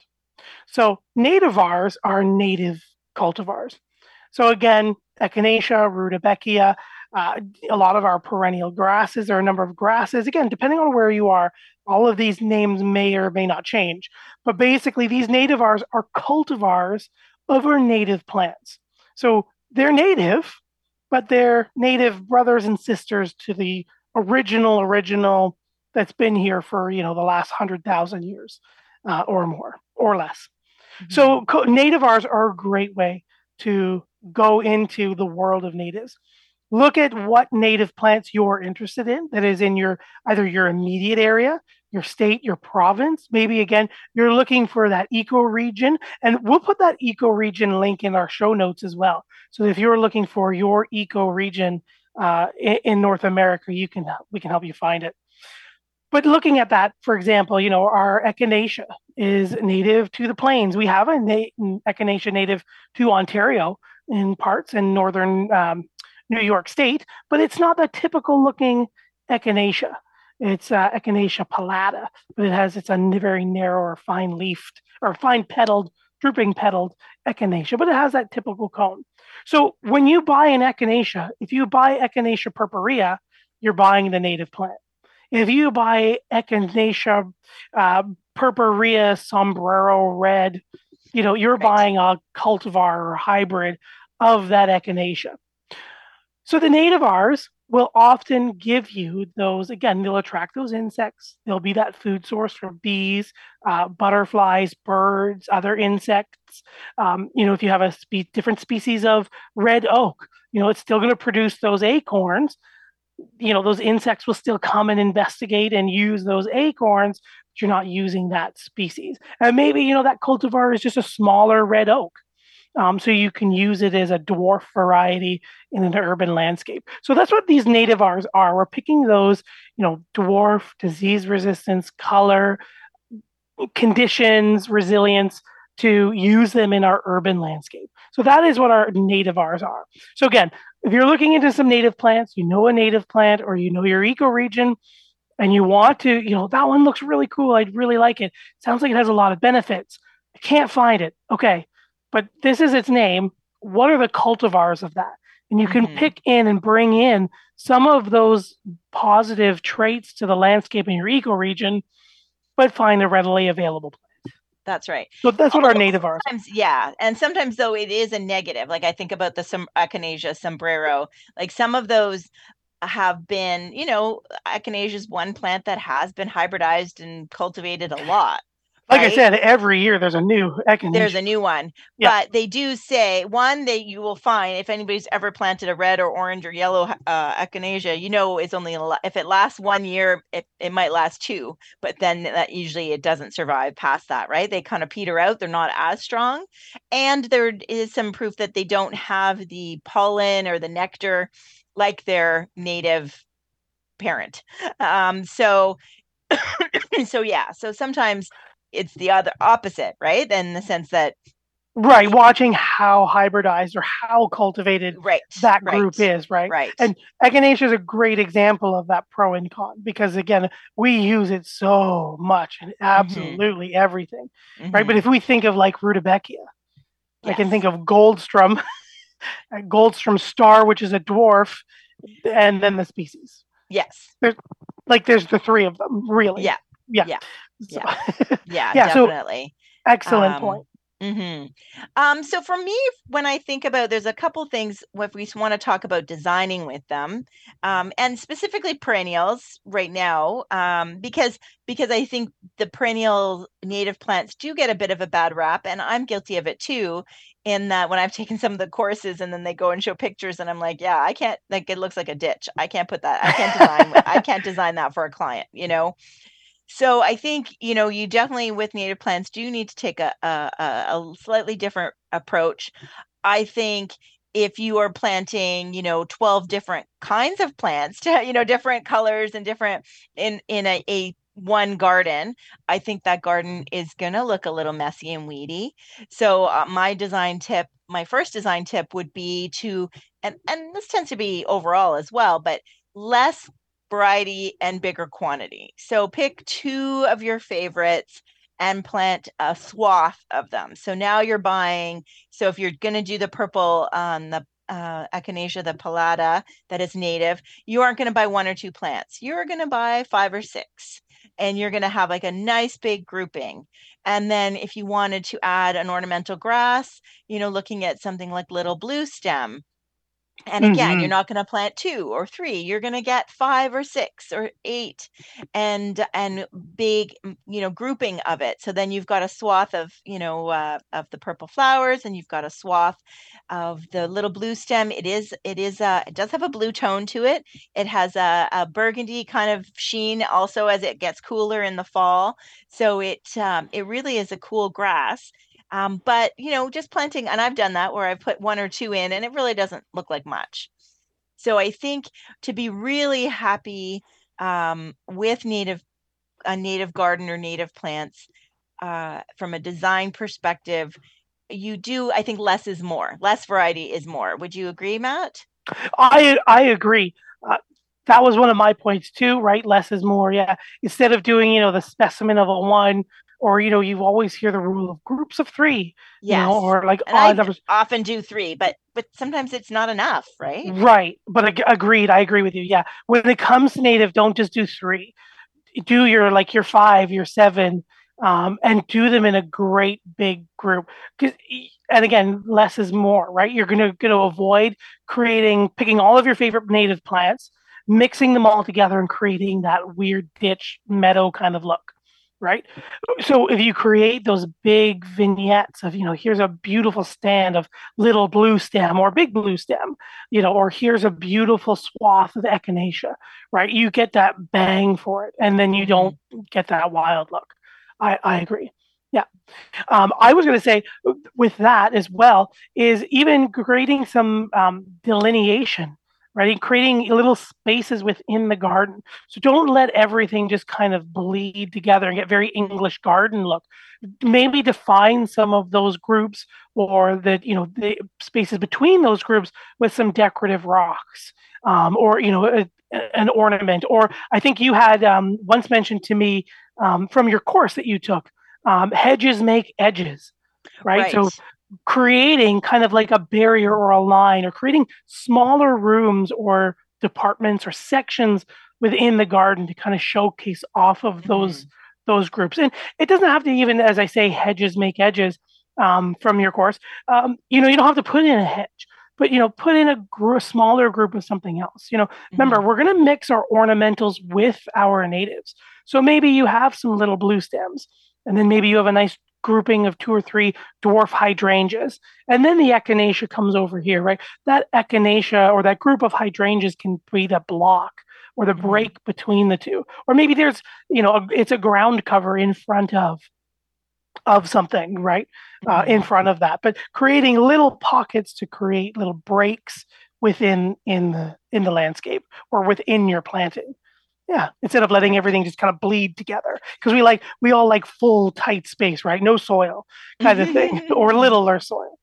So nativars are native cultivars. So again, Echinacea, Rudbeckia, uh, a lot of our perennial grasses, there are a number of grasses. Again, depending on where you are, all of these names may or may not change. But basically, these nativars are cultivars of our native plants. So they're native, but they're native brothers and sisters to the original original that's been here for you know the last hundred thousand years uh, or more or less. Mm-hmm. So co- nativars are a great way to go into the world of natives. Look at what native plants you're interested in that is in your either your immediate area your state, your province. Maybe again, you're looking for that eco region. And we'll put that eco region link in our show notes as well. So if you're looking for your eco region uh, in, in, North America, you can we can help you find it. but looking at that, for example, you know, our echinacea is native to the plains. We have a na- echinacea native to Ontario in parts in northern um, New York State, but it's not the typical looking echinacea. It's uh, Echinacea pallida, but it has it's a very narrow or fine leafed or fine petaled, drooping petaled echinacea, but it has that typical cone. So when you buy an echinacea, if you buy Echinacea purpurea, you're buying the native plant. If you buy Echinacea uh, purpurea sombrero red, you know you're right. buying a cultivar or hybrid of that echinacea. So the nativars will often give you those again they'll attract those insects. They'll be that food source for bees uh, butterflies birds other insects. Um, you know if you have a spe- different species of red oak you know it's still going to produce those acorns. You know those insects will still come and investigate and use those acorns but you're not using that species. And maybe you know that cultivar is just a smaller red oak um, so you can use it as a dwarf variety in an urban landscape. So that's what these nativars are. We're picking those, you know, dwarf, disease resistance, color, conditions, resilience to use them in our urban landscape. So that is what our nativars are. So again, if you're looking into some native plants, you know a native plant or you know your ecoregion, and you want to, you know, that one looks really cool. I'd really like it. Sounds like it has a lot of benefits. I can't find it. Okay but this is its name. What are the cultivars of that? And you can mm-hmm. pick in and bring in some of those positive traits to the landscape in your ecoregion, but find a readily available plant. That's right. So that's what our native are. Yeah, and sometimes though it is a negative. Like I think about the some echinacea sombrero. Like some of those have been, you know, echinacea is one plant that has been hybridized and cultivated a lot like right? I said, every year there's a new echinacea. There's a new one. Yeah. But they do say one that you will find if anybody's ever planted a red or orange or yellow uh, echinacea, you know it's only if it lasts one year, it, it might last two, but then that usually it doesn't survive past that, right? They kind of peter out. They're not as strong. And there is some proof that they don't have the pollen or the nectar like their native parent. Um, so so yeah, so sometimes it's the other opposite, right? In the sense that right watching how hybridized or how cultivated right that group right, is right right and echinacea is a great example of that pro and con because again we use it so much and mm-hmm. absolutely mm-hmm. everything mm-hmm. right but if we think of like rudbeckia yes. i can think of Goldsturm goldstrom star which is a dwarf and then the species yes there's like there's the three of them really yeah yeah yeah so, yeah. yeah, yeah, definitely. So, excellent um, point. Mm-hmm. Um, so for me, when I think about, there's a couple things if we want to talk about designing with them, um, and specifically perennials right now, um, because because I think the perennial native plants do get a bit of a bad rap, and I'm guilty of it too. In that, when I've taken some of the courses and then they go and show pictures, and I'm like, yeah, I can't. Like, it looks like a ditch. I can't put that. I can't design. I can't design that for a client. You know. So I think you know you definitely with native plants do need to take a, a, a slightly different approach. I think if you are planting you know 12 different kinds of plants to you know different colors and different in in a, a one garden i think that garden is going to look a little messy and weedy so uh, my design tip my first design tip would be to and and this tends to be overall as well but less variety and bigger quantity. So pick two of your favorites and plant a swath of them. So now you're buying, so if you're going to do the purple, um, the uh, echinacea, the pallida that is native, you aren't going to buy one or two plants. You're going to buy five or six and you're going to have like a nice big grouping. And then if you wanted to add an ornamental grass, you know, looking at something like little blue stem, and again, mm-hmm. you're not going to plant two or three. You're going to get five or six or eight, and and big, you know, grouping of it. So then you've got a swath of, you know, uh, of the purple flowers, and you've got a swath of the little blue stem. It is, it is, uh, it does have a blue tone to it. It has a, a burgundy kind of sheen also as it gets cooler in the fall. So it, um, it really is a cool grass. Um, but you know, just planting, and I've done that where I've put one or two in, and it really doesn't look like much. So I think to be really happy um, with native a native garden or native plants uh, from a design perspective, you do, I think less is more. Less variety is more. Would you agree, Matt? I I agree. Uh, that was one of my points too, right? Less is more. Yeah. Instead of doing, you know, the specimen of a one, or you know, you always hear the rule of groups of three. Yes. You know, or like odd I numbers. Often do three, but but sometimes it's not enough, right? Right. But ag- agreed. I agree with you. Yeah. When it comes to native, don't just do three. Do your like your five, your seven, um, and do them in a great big group. Because and again, less is more, right? You're gonna gonna avoid creating picking all of your favorite native plants, mixing them all together, and creating that weird ditch meadow kind of look, right? So if you create those big vignettes of, you know, here's a beautiful stand of little blue stem or big blue stem, you know, or here's a beautiful swath of echinacea, right? You get that bang for it, and then you don't get that wild look. I, I agree. Yeah. Um, I was going to say with that as well is even creating some um, delineation, right? Creating little spaces within the garden. So don't let everything just kind of bleed together and get very English garden look. Maybe define some of those groups or the you know the spaces between those groups with some decorative rocks um, or you know a, an ornament. Or I think you had um, once mentioned to me um, from your course that you took. Um, hedges make edges, right? right? So creating kind of like a barrier or a line, or creating smaller rooms or departments or sections within the garden to kind of showcase off of those mm-hmm. those groups. And it doesn't have to even, as I say, hedges make edges um, from your course. Um, you know, you don't have to put in a hedge but you know put in a gr- smaller group of something else you know mm-hmm. remember we're going to mix our ornamentals with our natives so maybe you have some little blue stems and then maybe you have a nice grouping of two or three dwarf hydrangeas. And then the echinacea comes over here right? That echinacea or that group of hydrangeas can be the block or the mm-hmm. break between the two. Or maybe there's you know a, it's a ground cover in front of of something right? Uh, in mm-hmm. front of that. But creating little pockets to create little breaks within in the in the landscape or within your planting yeah instead of letting everything just kind of bleed together because we like we all like full tight space right no soil kind of thing or little or soil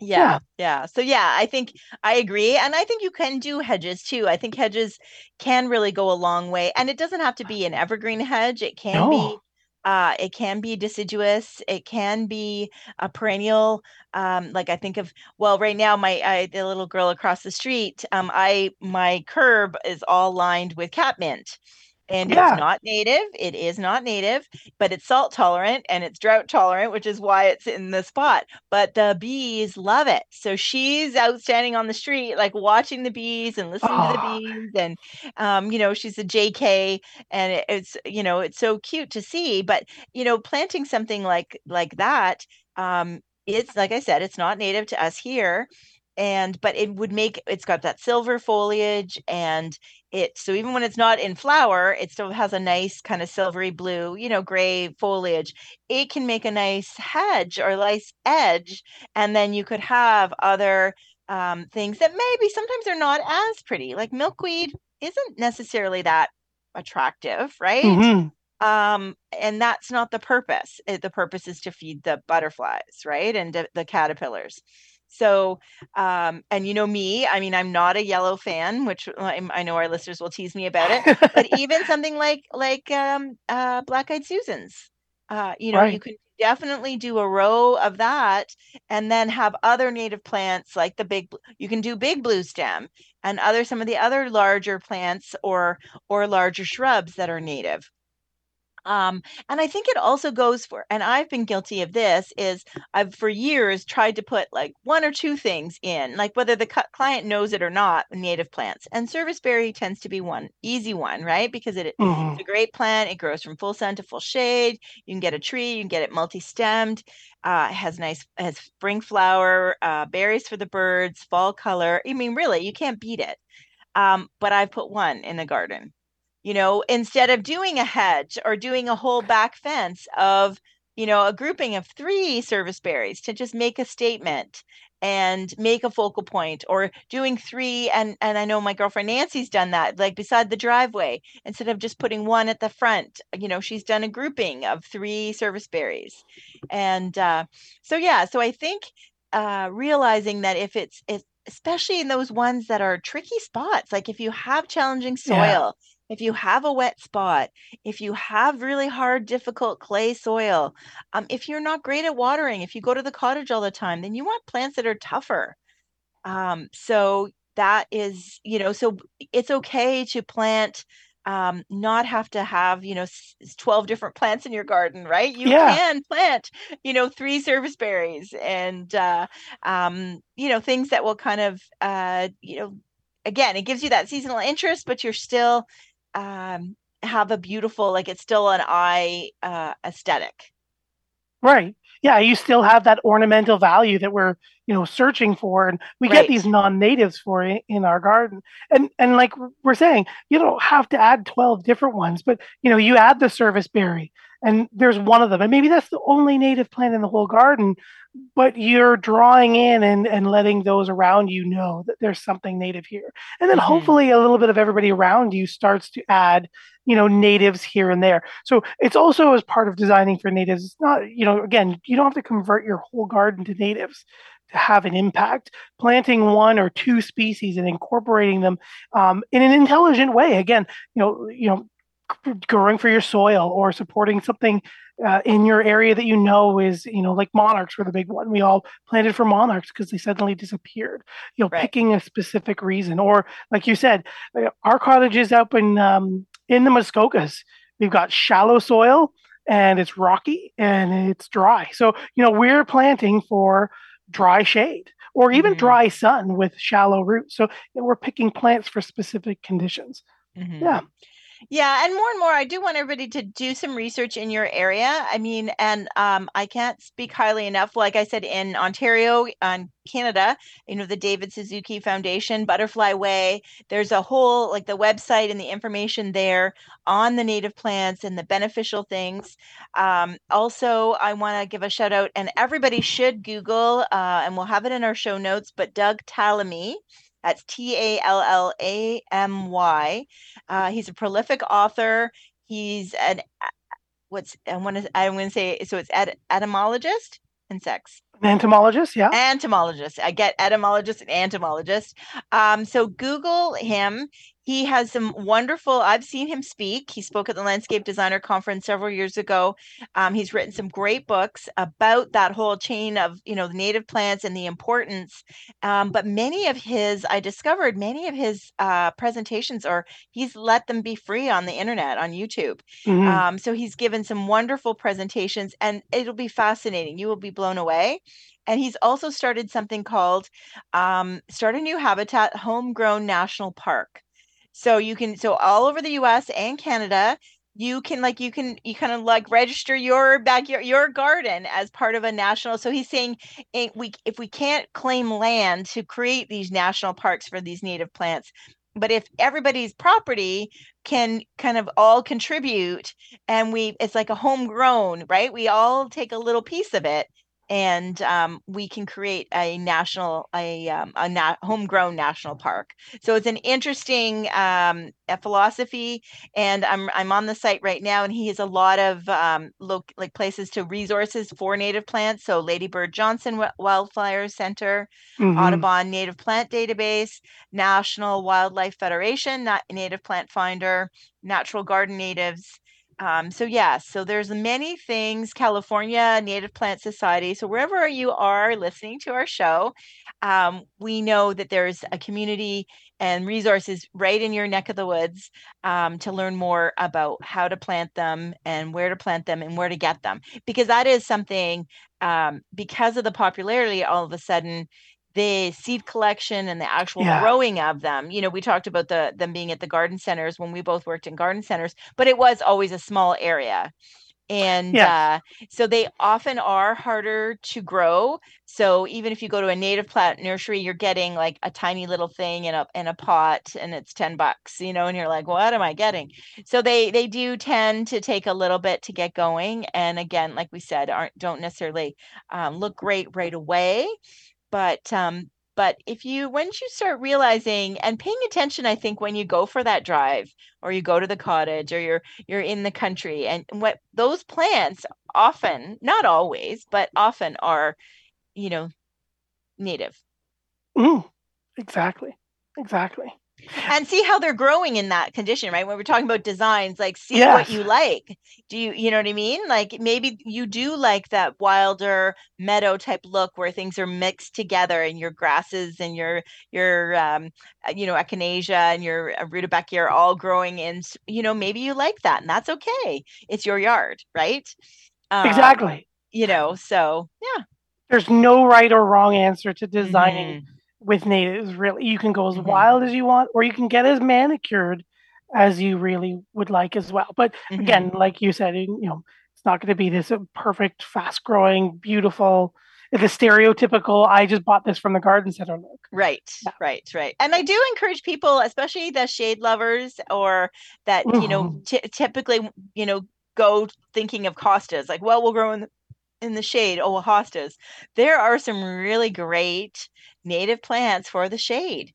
yeah, yeah, yeah. So yeah, I think I agree. And I think you can do hedges too. I think hedges can really go a long way. And it doesn't have to be an evergreen hedge. It can no. be uh, it can be deciduous. It can be a perennial. Um, like I think of well, right now my I, the little girl across the street. Um, I my curb is all lined with catmint, and yeah. it's not native. It is not native, but it's salt tolerant and it's drought tolerant, which is why it's in the spot. But the bees love it. So she's out standing on the street, like watching the bees and listening oh. to the bees. And, um, you know, she's a JK and it, it's, you know, it's so cute to see. But, you know, planting something like, like that, um, it's like I said, it's not native to us here and but it would make it's got that silver foliage and it so even when it's not in flower it still has a nice kind of silvery blue you know gray foliage. It can make a nice hedge or nice edge and then you could have other um, things that maybe sometimes are not as pretty like milkweed isn't necessarily that attractive right? Mm-hmm. um and that's not the purpose. The purpose is to feed the butterflies right and the caterpillars so, um, and you know me, I mean, I'm not a yellow fan, which I know our listeners will tease me about it. but even something like like um, uh, Black Eyed Susans, uh, you know, right. you can definitely do a row of that, and then have other native plants like the big. You can do big blue stem and other some of the other larger plants or or larger shrubs that are native. Um, and I think it also goes for, and I've been guilty of this, is I've for years tried to put like one or two things in, like whether the client knows it or not, native plants. And serviceberry tends to be one easy one, right? Because it, mm-hmm. it's a great plant. It grows from full sun to full shade. You can get a tree, you can get it multi-stemmed. Uh, has nice has spring flower, uh, berries for the birds, fall color. I mean, really, you can't beat it. Um, but I've put one in the garden you know instead of doing a hedge or doing a whole back fence of you know a grouping of three service berries to just make a statement and make a focal point or doing three and and I know my girlfriend Nancy's done that like beside the driveway instead of just putting one at the front you know she's done a grouping of three service berries. And uh, so yeah so I think uh, realizing that if it's, it's especially in those ones that are tricky spots like if you have challenging soil yeah if you have a wet spot, if you have really hard, difficult clay soil, um, if you're not great at watering, if you go to the cottage all the time, then you want plants that are tougher. Um, so that is, you know, so it's okay to plant um, not have to have you know 12 different plants in your garden right you yeah. can plant you know three service berries and uh, um, you know things that will kind of uh, you know again it gives you that seasonal interest but you're still um, have a beautiful like it's still an eye uh, aesthetic. Right. Yeah you still have that ornamental value that we're you know searching for and we right. get these non-natives for it in our garden. And and like we're saying you don't have to add 12 different ones but you know you add the service berry and there's one of them and maybe that's the only native plant in the whole garden but you're drawing in and, and letting those around you know that there's something native here. And then mm-hmm. hopefully a little bit of everybody around you starts to add, you know, natives here and there. So it's also as part of designing for natives, it's not, you know, again, you don't have to convert your whole garden to natives to have an impact. Planting one or two species and incorporating them um, in an intelligent way. Again, you know, you know, growing for your soil or supporting something uh, in your area that you know is you know like monarchs were the big one. We all planted for monarchs because they suddenly disappeared you know right. picking a specific reason. Or like you said uh, our cottages up in um, in the muskokas. We've got shallow soil and it's rocky and it's dry. So you know we're planting for dry shade or even mm-hmm. dry sun with shallow roots. So you know, we're picking plants for specific conditions. Mm-hmm. yeah yeah, and more and more, I do want everybody to do some research in your area. I mean, and um, I can't speak highly enough. Like I said, in Ontario, on Canada, you know, the David Suzuki Foundation, Butterfly Way. There's a whole like the website and the information there on the native plants and the beneficial things. Um, also, I want to give a shout out, and everybody should Google, uh, and we'll have it in our show notes. But Doug Tallamy that's T A L L A M Y. Uh, he's a prolific author. He's an what's I want to I'm going to say so it's ed, etymologist insects. Entomologist, yeah. Entomologist. I get etymologist and entomologist. Um, so Google him. He has some wonderful, I've seen him speak. He spoke at the Landscape Designer Conference several years ago. Um, he's written some great books about that whole chain of, you know, the native plants and the importance. Um, but many of his, I discovered many of his uh, presentations are, he's let them be free on the internet, on YouTube. Mm-hmm. Um, so he's given some wonderful presentations and it'll be fascinating. You will be blown away and he's also started something called um, start a new habitat homegrown national park. So you can so all over the US and Canada, you can like you can you kind of like register your backyard your garden as part of a national so he's saying if we if we can't claim land to create these national parks for these native plants but if everybody's property can kind of all contribute and we it's like a homegrown right? We all take a little piece of it and um, we can create a national a, um, a na- homegrown national park so it's an interesting um, a philosophy and i'm i'm on the site right now and he has a lot of um, look like places to resources for native plants so lady bird johnson wildflower center mm-hmm. audubon native plant database national wildlife federation native plant finder natural garden natives um, so yeah, so there's many things. California Native Plant Society. So wherever you are listening to our show, um, we know that there's a community and resources right in your neck of the woods um, to learn more about how to plant them and where to plant them and where to get them. Because that is something um, because of the popularity, all of a sudden the seed collection and the actual yeah. growing of them you know we talked about the them being at the garden centers when we both worked in garden centers but it was always a small area. And yeah. uh, so they often are harder to grow. So even if you go to a native plant nursery you're getting like a tiny little thing in a in a pot and it's 10 bucks you know and you're like what am i getting? So they they do tend to take a little bit to get going. And again like we said aren't don't necessarily um, look great right away but um, but if you once you start realizing and paying attention, I think when you go for that drive or you go to the cottage or you're you're in the country and what those plants often, not always, but often are, you know, native. Mm, exactly. Exactly and see how they're growing in that condition right? When we're talking about designs like see yes. what you like. Do you you know what i mean? Like maybe you do like that wilder meadow type look where things are mixed together and your grasses and your your um uh, you know echinacea and your uh, rudbeckia are all growing in you know maybe you like that and that's okay. It's your yard right? Um, exactly. you know so yeah. There's no right or wrong answer to designing mm-hmm with natives really you can go as mm-hmm. wild as you want or you can get as manicured as you really would like as well but mm-hmm. again like you said you know it's not going to be this uh, perfect fast growing beautiful the stereotypical i just bought this from the garden center look right yeah. right right and i do encourage people especially the shade lovers or that mm-hmm. you know mm-hmm. t- typically you know go thinking of hostas like well we'll grow in the, in the shade oh hostas. There are some really great native plants for the shade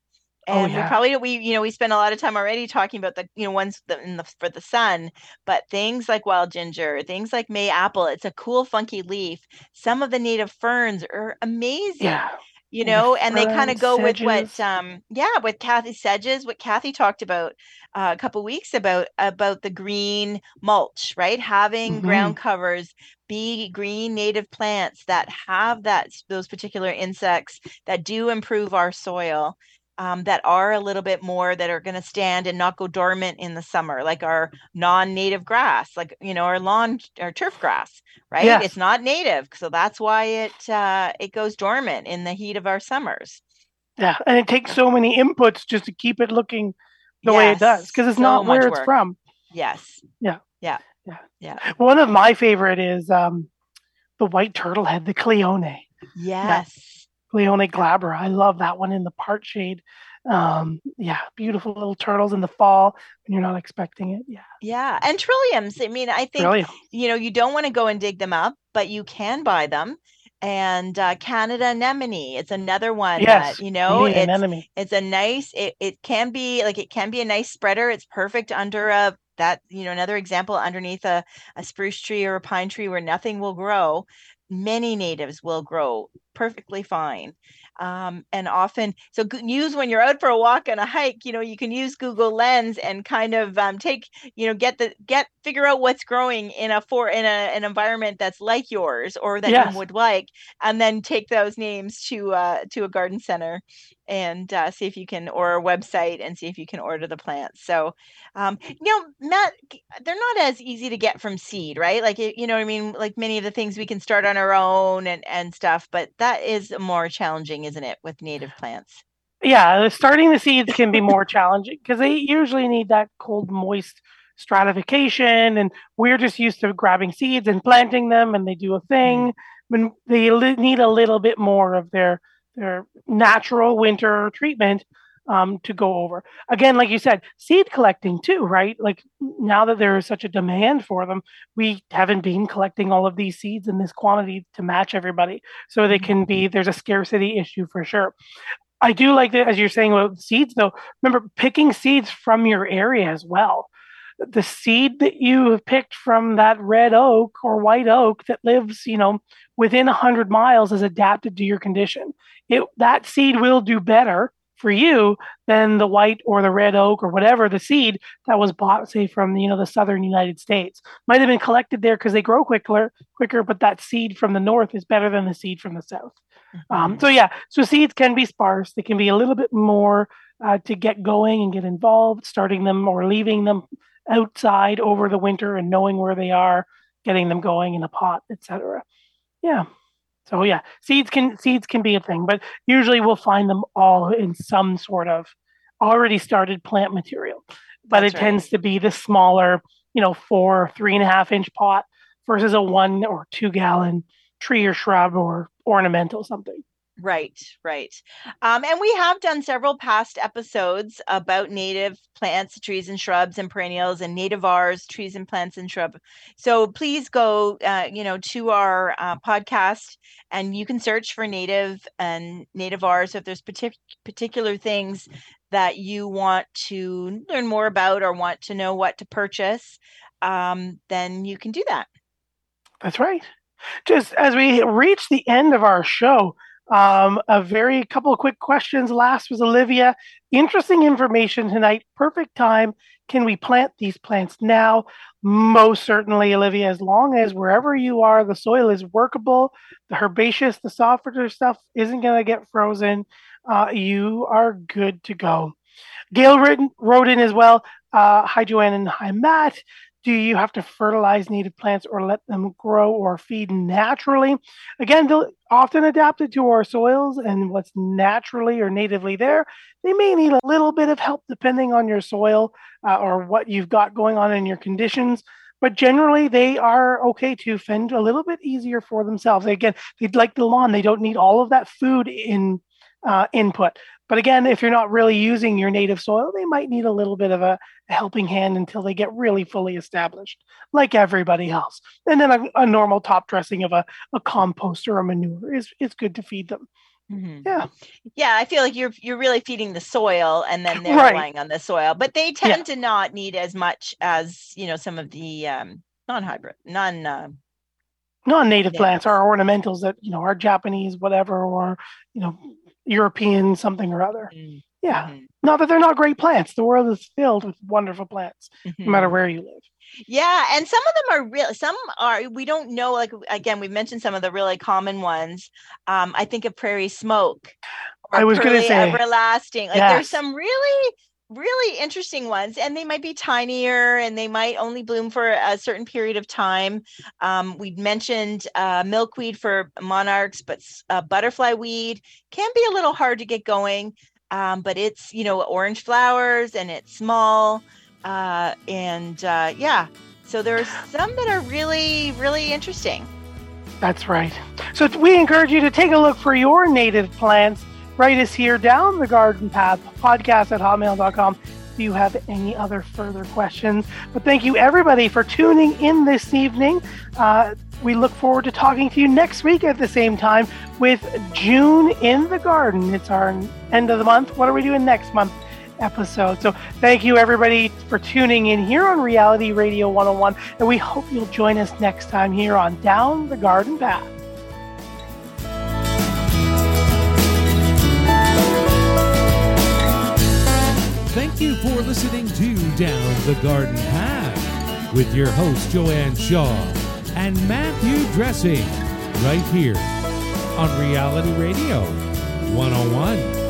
oh, and oh, yeah. we probably we you know we spend a lot of time already talking about the you know ones in the for the sun but things like wild ginger things like may apple it's a cool funky leaf. Some of the native ferns are amazing. Yeah you know and, they kind of go sedges. with what um yeah with kathy sedges what kathy talked about uh, a couple weeks about about the green mulch right having mm-hmm. ground covers be green native plants that have that those particular insects that do improve our soil um, that are a little bit more that are going to stand and not go dormant in the summer, like our non-native grass, like you know our lawn or turf grass, right? It's not native, so that's why it uh, it goes dormant in the heat of our summers. Yeah, and it takes so many inputs just to keep it looking the yes. way it does because it's so not where it's from. Yes. Yeah. Yeah. Yeah. Yeah. One of my favorite is um, the white turtle head, the Chelone. Yes. Chelone glabra. I love that one in the part shade. Um, yeah, beautiful little turtles in the fall when you're not expecting it. Yeah. Yeah. And trilliums. I mean, I think, you know, you don't want to go and dig them up, but you can buy them. And uh, Canada anemone, it's another one yes, that, you know, it's, anemone. it's a nice, it, it can be like, it can be a nice spreader. It's perfect under a, that, you know, another example underneath a, a spruce tree or a pine tree where nothing will grow many natives will grow perfectly fine um, and often so use when you're out for a walk and a hike you know you can use google lens and kind of um, take you know get the get figure out what's growing in a for in a, an environment that's like yours or that yes. you would like and then take those names to uh, to a garden center and uh, see if you can or a website and see if you can order the plants. So um, you know matt they're not as easy to get from seed right? Like you know what i mean? Like many of the things we can start on our own and and stuff but that is more challenging isn't it with native plants? Yeah starting the seeds can be more challenging because they usually need that cold moist stratification and we're just used to grabbing seeds and planting them and they do a thing mm. when they need a little bit more of their their natural winter treatment um, to go over. Again, like you said, seed collecting too, right? Like now that there is such a demand for them, we haven't been collecting all of these seeds in this quantity to match everybody. So they can be, there's a scarcity issue for sure. I do like that, as you're saying about seeds, though. Remember picking seeds from your area as well. The seed that you have picked from that red oak or white oak that lives, you know, within 100 miles is adapted to your condition. It, that seed will do better for you than the white or the red oak or whatever the seed that was bought, say, from you know the southern United States. Might have been collected there because they grow quicker, quicker, but that seed from the north is better than the seed from the south. Mm-hmm. Um, so yeah, so seeds can be sparse. They can be a little bit more uh, to get going and get involved, starting them or leaving them outside over the winter and knowing where they are, getting them going in a pot, etc. Yeah. So yeah, seeds can seeds can be a thing, but usually we'll find them all in some sort of already started plant material. But That's it right. tends to be the smaller, you know, four, three and a half inch pot versus a one or two gallon tree or shrub or ornamental something. Right, right. Um, and we have done several past episodes about native plants, trees, and shrubs, and perennials, and native nativars, trees and plants and shrub. So please go, uh, you know, to our uh, podcast, and you can search for native and nativars. So if there's partic- particular things that you want to learn more about or want to know what to purchase, um, then you can do that. That's right. Just as we reach the end of our show, um, a very couple of quick questions. Last was Olivia. Interesting information tonight. Perfect time. Can we plant these plants now? Most certainly, Olivia, as long as wherever you are, the soil is workable, the herbaceous, the softer stuff isn't going to get frozen, uh, you are good to go. Gail written, wrote in as well. Uh, hi, Joanne, and hi, Matt. Do you have to fertilize native plants or let them grow or feed naturally? Again, often adapted to our soils and what's naturally or natively there. They may need a little bit of help depending on your soil uh, or what you've got going on in your conditions. But generally, they are okay to fend a little bit easier for themselves. Again, they'd like the lawn; they don't need all of that food in uh, input. But again, if you're not really using your native soil, they might need a little bit of a, helping hand until they get really fully established, like everybody else. And then a, a normal top dressing of a, a compost or a manure is, is good to feed them. Mm-hmm. Yeah. Yeah, I feel like you're you're really feeding the soil and then they're right. relying on the soil. But they tend yeah. to not need as much as, you know, some of the um, non-hybrid, non uh, non-native plants or ornamentals that, you know, are Japanese, whatever, or, you know, European something or other. Mm-hmm. Yeah. Mm-hmm. Not that they're not great plants. The world is filled with wonderful plants, mm-hmm. no matter where you live. Yeah, and some of them are real. Some are we don't know. Like again, we mentioned some of the really common ones. Um, I think of prairie smoke. I was going to say everlasting. Like yes. there's some really really interesting ones and they might be tinier and they might only bloom for a certain period of time. Um, we mentioned uh, milkweed for monarchs but uh, butterfly weed can be a little hard to get going um, but it's you know orange flowers and it's small uh, and uh, yeah so there's some that are really really interesting. That's right. So we encourage you to take a look for your native plants write us here down the garden path podcast at hotmail.com if you have any other further questions. But thank you everybody for tuning in this evening. Uh, we look forward to talking to you next week at the same time with June in the Garden. It's our end of the month. What are we doing next month? episode. So thank you everybody for tuning in here on Reality Radio 101 and we hope you'll join us next time here on Down the Garden Path. Thank you for listening to Down the Garden Path with your host, Joanne Shaw and Matthew Dressing, right here on Reality Radio 101.